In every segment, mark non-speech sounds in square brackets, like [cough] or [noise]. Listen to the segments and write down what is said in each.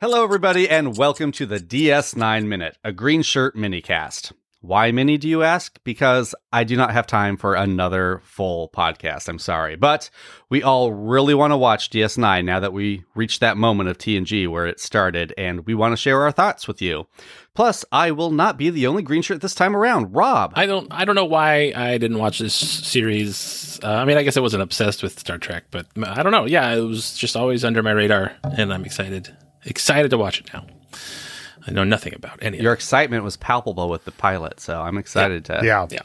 Hello, everybody, and welcome to the DS9 Minute, a green shirt minicast. Why mini, do you ask? Because I do not have time for another full podcast. I'm sorry. But we all really want to watch DS9 now that we reached that moment of TNG where it started, and we want to share our thoughts with you. Plus, I will not be the only green shirt this time around. Rob. I don't I don't know why I didn't watch this series. Uh, I mean, I guess I wasn't obsessed with Star Trek, but I don't know. Yeah, it was just always under my radar, and I'm excited excited to watch it now. I know nothing about any. Your of it. excitement was palpable with the pilot, so I'm excited to. Yeah, Yeah,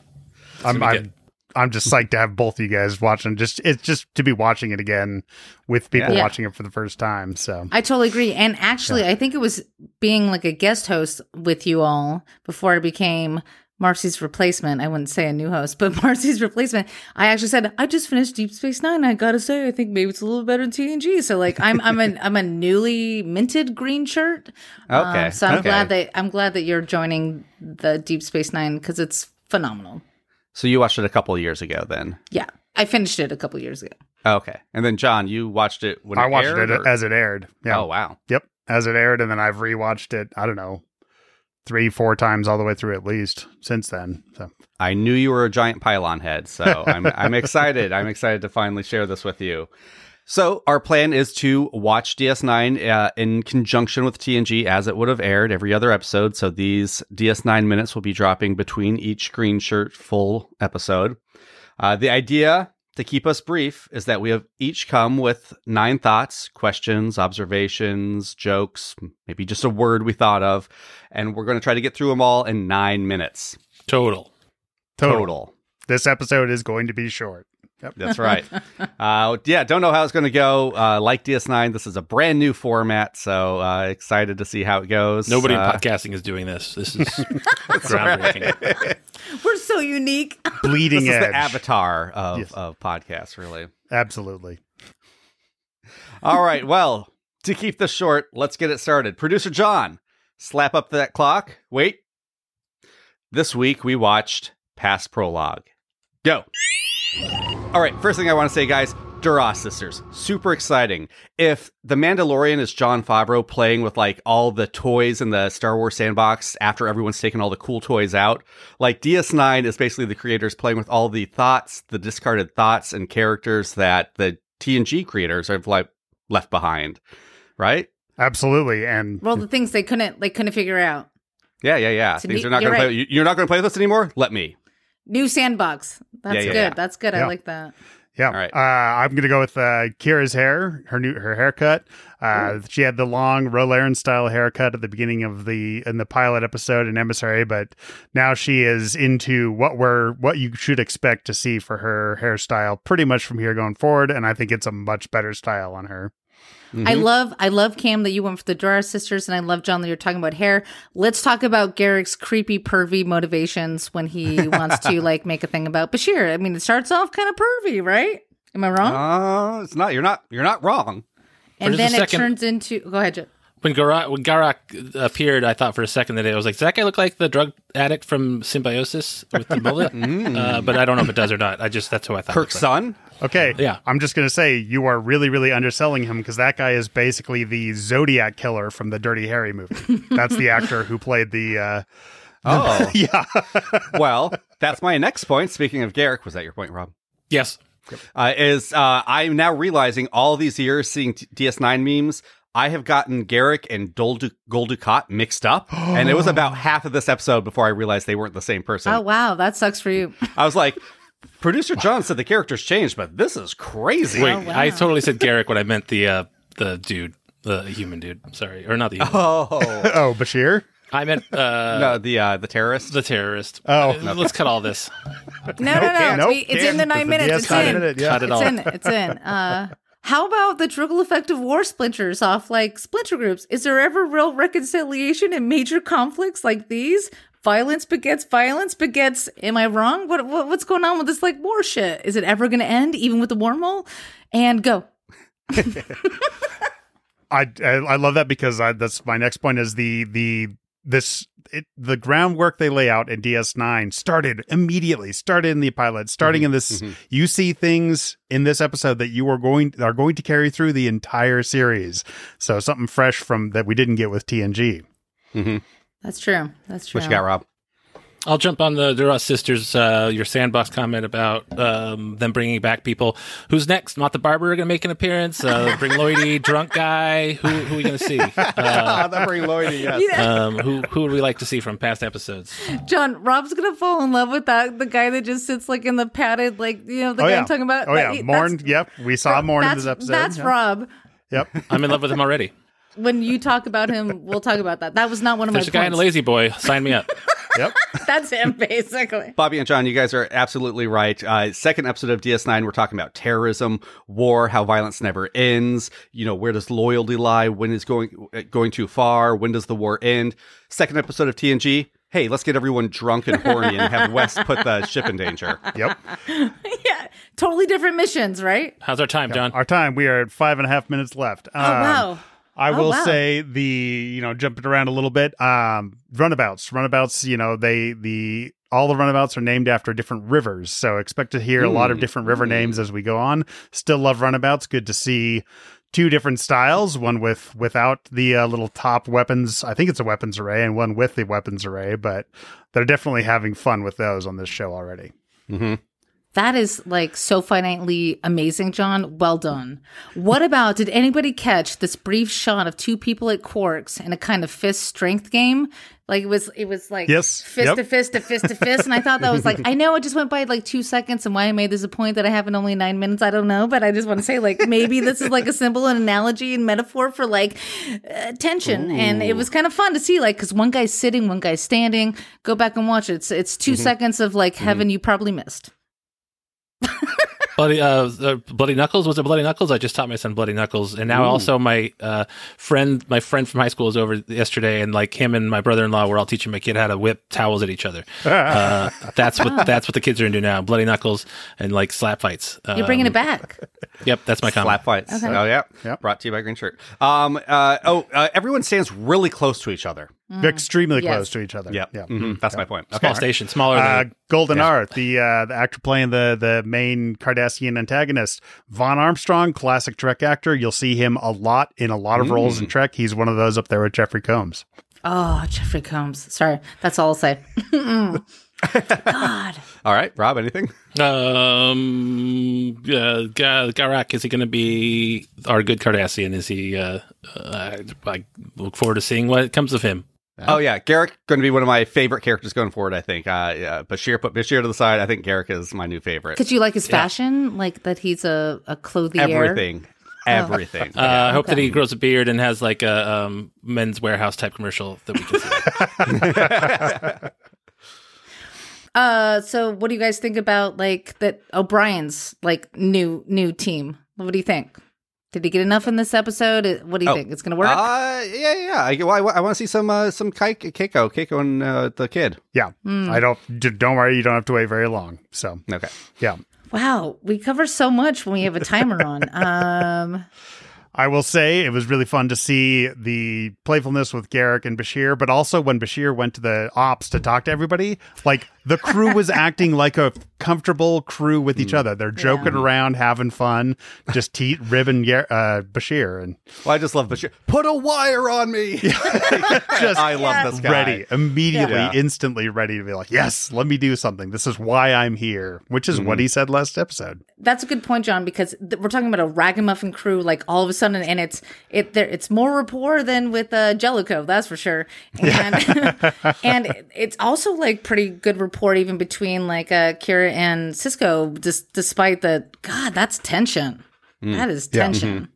I'm, be I'm, I'm just psyched to have both of you guys watching. Just it's just to be watching it again with people Yeah. watching it for the first time. So I totally agree. And actually, I think it was being like a guest host with you all before I became Marcy's replacement. I wouldn't say a new host, but [laughs] Marcy's replacement. I actually said I just finished Deep Space Nine. I gotta say, I think maybe it's a little better than TNG. So like, I'm I'm a I'm a newly minted green shirt. [laughs] Okay, Um, so I'm okay. glad that I'm glad that you're joining the Deep Space Nine because it's phenomenal. So you watched it a couple of years ago, then? Yeah, I finished it a couple years ago. Okay, and then John, you watched it when I it watched aired, it or- as it aired. Yeah. Oh wow. Yep, as it aired, and then I've rewatched it. I don't know, three, four times all the way through at least since then. So I knew you were a giant pylon head, so I'm [laughs] I'm excited. I'm excited to finally share this with you. So our plan is to watch DS9 uh, in conjunction with TNG as it would have aired every other episode. So these DS9 minutes will be dropping between each green shirt full episode. Uh, the idea to keep us brief is that we have each come with nine thoughts, questions, observations, jokes, maybe just a word we thought of, and we're going to try to get through them all in nine minutes total. total. total. This episode is going to be short. Yep. That's right. [laughs] uh, yeah, don't know how it's going to go. Uh, like DS9, this is a brand new format, so uh, excited to see how it goes. Nobody uh, in podcasting is doing this. This is [laughs] groundbreaking. [laughs] We're so unique. Bleeding This is edge. the avatar of, Yes. of podcasts, really. Absolutely. All right, well, to keep this short, let's get it started. Producer John, slap up that clock. Wait. This week we watched Past Prologue. Go. All right, first thing I want to say, guys, Duras sisters, super exciting. If The Mandalorian is Jon Favreau playing with like all the toys in the Star Wars sandbox after everyone's taken all the cool toys out, like DS9 is basically the creators playing with all the thoughts, the discarded thoughts and characters that the TNG creators have like left behind, right? Absolutely. And Well, the things they couldn't they couldn't figure out. Yeah, yeah, yeah. So Things ne- are not you're going to play. you- You're not going to play with us anymore. Let me. New sandbox. That's Yeah, yeah, good. yeah. That's good. I like that. Yeah. All right. Uh, I'm gonna go with uh, Kira's hair, her new her haircut. Uh, she had the long Ro Laren style haircut at the beginning of the in the pilot episode in Emissary, but now she is into what we're what you should expect to see for her hairstyle pretty much from here going forward, and I think it's a much better style on her. I Mhm. love I love Cam that you went for the Duras sisters and I love John that you're talking about hair. Let's talk about Garak's creepy pervy motivations when he [laughs] wants to like make a thing about Bashir. I mean it starts off kind of pervy, right? Am I wrong? Uh, it's not. You're not. You're not wrong. and then it turns into go ahead, Joe. when Garak when Garak appeared, I thought for a second that it was like, does that guy look like the drug addict from Symbiosis with the [laughs] mullet? uh, but I don't know if it does or not. I just that's who I thought. Kirk's son. like. Son. Okay, Yeah. I'm just gonna say you are really, really underselling him because that guy is basically the Zodiac killer from the Dirty Harry movie. [laughs] That's the actor who played the. Uh, Oh, [laughs] yeah, [laughs] well, that's my next point. Speaking of Garak, was that your point, Rob? Yes. Uh, is uh, I'm now realizing all these years seeing t- DS9 memes, I have gotten Garak and Dol Du- Gul Dukat mixed up, and it was about [gasps] half of this episode before I realized they weren't the same person. Oh wow, that sucks for you. I was like, producer John said the characters changed, but this is crazy. Wait, Oh, wow. I totally said [laughs] Garak when I meant the uh, the dude, the human dude. Sorry, or not the. Human. Oh [laughs] oh Bashir. I meant uh, no, the uh, the terrorist. the terrorist. Oh. Uh, let's cut all this. No, no, no. Nope, it's, we- it's in the can't. nine minutes. It's DS9 in. minute, yeah. Cut it It's all. in. It's in. [laughs] Uh, how about the trickle effect of war splinters off like splinter groups? Is there ever real reconciliation in major conflicts like these? Violence begets violence begets. Am I wrong? What, what what's going on with this like war shit? Is it ever going to end, even with the wormhole? And go. [laughs] I, I I love that because I, that's my next point is the the this it, the groundwork they lay out in DS9 started immediately started in the pilot starting in this mhm. you see things in this episode that you are going are going to carry through the entire series so something fresh from that we didn't get with TNG hmm That's true. That's true. What you got, Rob? I'll jump on the Duras sisters. Uh, your sandbox comment about um, them bringing back people. Who's next? Not the barber going to make an appearance. Uh, bring Lloydie, [laughs] drunk guy. Who, who are we going to see? [laughs] Uh, that bring Lloydie, yes. You know, um, who who would we like to see from past episodes? John, Rob's gonna fall in love with that the guy that just sits like in the padded, like you know, the oh guy yeah I'm talking about. oh That- yeah that's- Morn yep we saw Morn in that's, this episode That's Yep. Rob. yep I'm in love with him already. When you talk about him, we'll talk about that. That was not one of There's a my guy in a points. lazy boy. Sign me up. [laughs] yep That's him, basically. Bobby and John, you guys are absolutely right. Uh, second episode of DS9, we're talking about terrorism, war, how violence never ends. You know, where does loyalty lie? When is going going too far? When does the war end? Second episode of TNG. Hey, let's get everyone drunk and horny and have Wes put the ship in danger. [laughs] yep [laughs] yeah, totally different missions, right? How's our time, John? our time we are at five and a half minutes left Oh Um, wow. I Oh, will wow. say the you know jumping around a little bit. Um, runabouts, runabouts. You know they the all the runabouts are named after different rivers, so expect to hear a lot of Mm. different river names as we go on. Still love runabouts. Good to see two different styles. One with without the uh, little top weapons. I think it's a weapons array, and one with the weapons array. But they're definitely having fun with those on this show already. hmm That is like so finitely amazing, John. Well done. What about did anybody catch this brief shot of two people at Quarks in a kind of fist strength game? Like it was it was like Yes. fist Yep. to fist to fist to fist. And I thought that was like I know it just went by like two seconds and why I made this a point that I have in only nine minutes, I don't know. But I just want to say like maybe this is like a symbol and analogy and metaphor for like uh, tension. And it was kind of fun to see like because one guy's sitting, one guy's standing. Go back and watch it. It's it's 2 seconds of like heaven you probably missed. [laughs] Bloody, uh, uh, Bloody Knuckles was it Bloody Knuckles? I just taught my son Bloody Knuckles, and now also my uh, friend, my friend from high school was over yesterday, and like him and my brother in law were all teaching my kid how to whip towels at each other. [laughs] Uh, that's what that's what the kids are into now: Bloody Knuckles and like slap fights. You're bringing Um, it back. Yep, that's my comment. Slap fights. Okay. Oh yeah. Yep. Brought to you by Green Shirt. Um. Uh. Oh. Uh, everyone stands really close to each other. Extremely Yes. close to each other. Yep. Yeah. Mhm. That's my point. Small Okay. station, smaller Uh, than Gul Danar, the uh, the actor playing the the main Cardassian antagonist, Vaughn Armstrong, classic Trek actor. You'll see him a lot in a lot of roles in Trek. He's one of those up there with Jeffrey Combs. Oh, Jeffrey Combs. Sorry, that's all I'll say. [laughs] God, All right, Rob. Anything? Um, uh, Ga- Garak, is he going to be our good Cardassian? Is he? Uh, uh, I look forward to seeing what comes of him. Oh yeah, Garak going to be one of my favorite characters going forward. I think. Uh, yeah, Bashir put Bashir to the side. I think Garak is my new favorite. could you like his fashion? Like that he's a a clothier. Everything, everything. Uh, I hope that he grows a beard and has like a um, Men's Wearhouse type commercial that we can see. [laughs] Uh, so what do you guys think about like that O'Brien's like new new team? What do you think? Did he get enough in this episode? What do you Oh. think? It's gonna work? Uh, yeah, yeah. I, well, I, want to see some uh, some Kai- Keiko, Keiko, and uh, the kid. Yeah, Hmm. I don't. d- Don't worry, you don't have to wait very long. So Okay. yeah, wow, we cover so much when we have a timer on. [laughs] Um, I will say it was really fun to see the playfulness with Garak and Bashir, but also when Bashir went to the ops to talk to everybody, like the crew was [laughs] acting like a comfortable crew with each other. They're joking around, having fun, just te- ribbing uh, Bashir and Well, I just love Bashir. Put a wire on me. [laughs] just I love this guy. ready, immediately, Yeah. instantly ready to be like, yes, let me do something. This is why I'm here, which is Mm-hmm. what he said last episode. That's a good point, John, because th- we're talking about a ragamuffin crew. Like all of a sudden, and it's it there. It's more rapport than with uh, Jellico, that's for sure. And [laughs] and it- it's also like pretty good rapport even between like uh, Kira and Sisko. Dis- despite the God, that's tension. That is tension.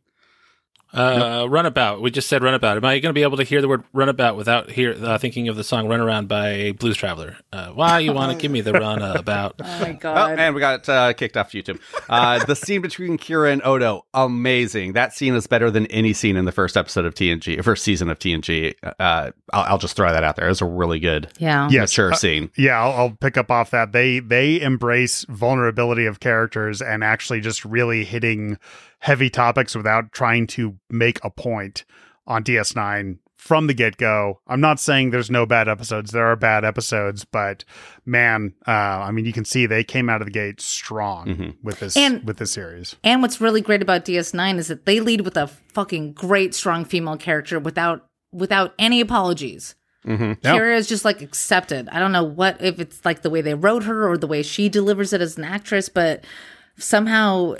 Uh, runabout. We just said runabout. Am I going to be able to hear the word runabout without hear uh, thinking of the song "Runaround" by Blues Traveler? Uh, why you want to give me the [laughs] runabout? [laughs] Oh my Oh, God. and we got uh, kicked off YouTube. Uh, the scene between Kira and Odo, amazing. That scene is better than any scene in the first episode of TNG, first season of TNG. Uh, I'll, I'll just throw that out there. It's a really good, yeah. Yes, mature uh, scene. Yeah, I'll, I'll pick up off that. They they embrace vulnerability of characters and actually just really hitting heavy topics without trying to make a point on DS9 from the get go. I'm not saying there's no bad episodes. There are bad episodes, but man, uh, I mean, you can see they came out of the gate strong Mhm. with this And- with this series. And what's really great about DS9 is that they lead with a fucking great, strong female character without without any apologies. hmm Yeah. Kira is just like accepted. I don't know what if it's like the way they wrote her or the way she delivers it as an actress, but somehow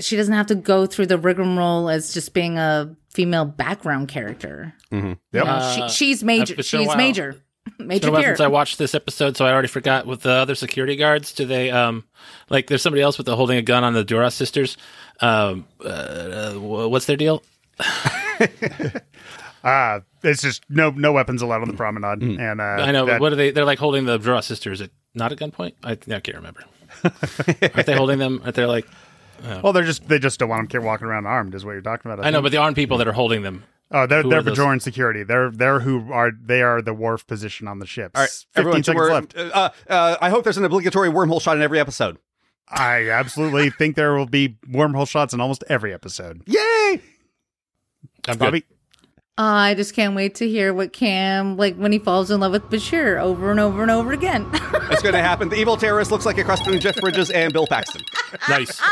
she doesn't have to go through the rigmarole as just being a female background character. hmm Yep. Uh, she, she's major. it's been a She's while. major. It's Major been since I watched this episode, so I already forgot with the other security guards. Do they um like there's somebody else with the holding a gun on the Duras sisters? Um, uh, uh, what's their deal? [laughs] Uh, it's just no no weapons allowed on the promenade, and uh, I know, that- what are they? They're like holding the Duras sisters. Is it not at gunpoint? I, I can't remember. [laughs] Aren't they holding them? Aren't they like? Well, they're just they just don't want them walking around armed, is what you're talking about. I know, think. but the armed people that are holding them. Oh, they're Who they're are those? Bajoran security. They're they're who are they are the Worf position on the ships. All right, Fifteen everyone. so seconds we're- left. Uh, uh, I hope there's an obligatory wormhole shot in every episode. I absolutely [laughs] think there will be wormhole shots in almost every episode. Yay! I'm good. Bobby, I just can't wait to hear what Cam like when he falls in love with Bashir over and over and over again. It's going to happen. The evil terrorist looks like a cross between Jeff Bridges and Bill Paxton. [laughs] Nice. [laughs]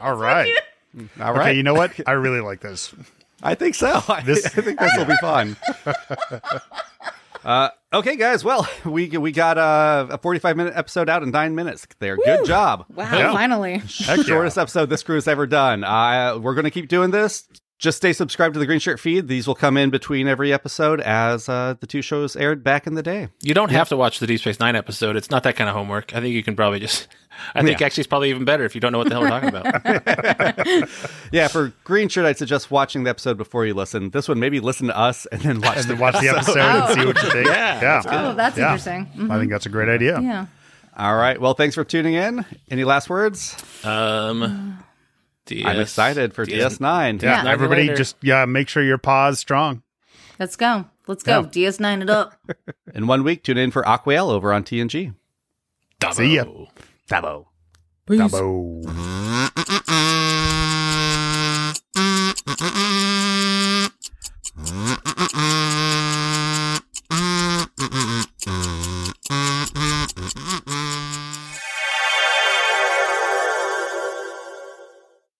All right. All right. Okay, you know what? I really like this. I think so. I, This- [laughs] I think this will be fun. Uh, okay, guys. Well, [laughs] we we got uh, a 45 minute episode out in nine minutes. There. Good job. wow, Yeah. finally. Heck yeah. Shortest episode this crew's ever done. Uh, we're going to keep doing this. Just stay subscribed to the Green Shirt feed. These will come in between every episode as uh, the two shows aired back in the day. You don't have to watch the Deep Space Nine episode. It's not that kind of homework. I think you can probably just. I think Yeah. actually it's probably even better if you don't know what the hell we're talking about. [laughs] Yeah, for Green Shirt, I'd suggest watching the episode before you listen. This one, maybe listen to us and then watch And the then watch the episode and see what you think. [laughs] Yeah, yeah. Oh, that's Yeah. interesting. Mhm. I think that's a great idea. Yeah. All right. Well, thanks for tuning in. Any last words? Um, DS, I'm excited for DS DS9. Yeah, Yeah. everybody Later. just yeah, make sure your paw's strong. Let's go. Let's go. Yeah. DS9 it up. [laughs] In one week, tune in for Aquiel over on TNG. Dabo. See ya. Dabo. Dabo. [laughs]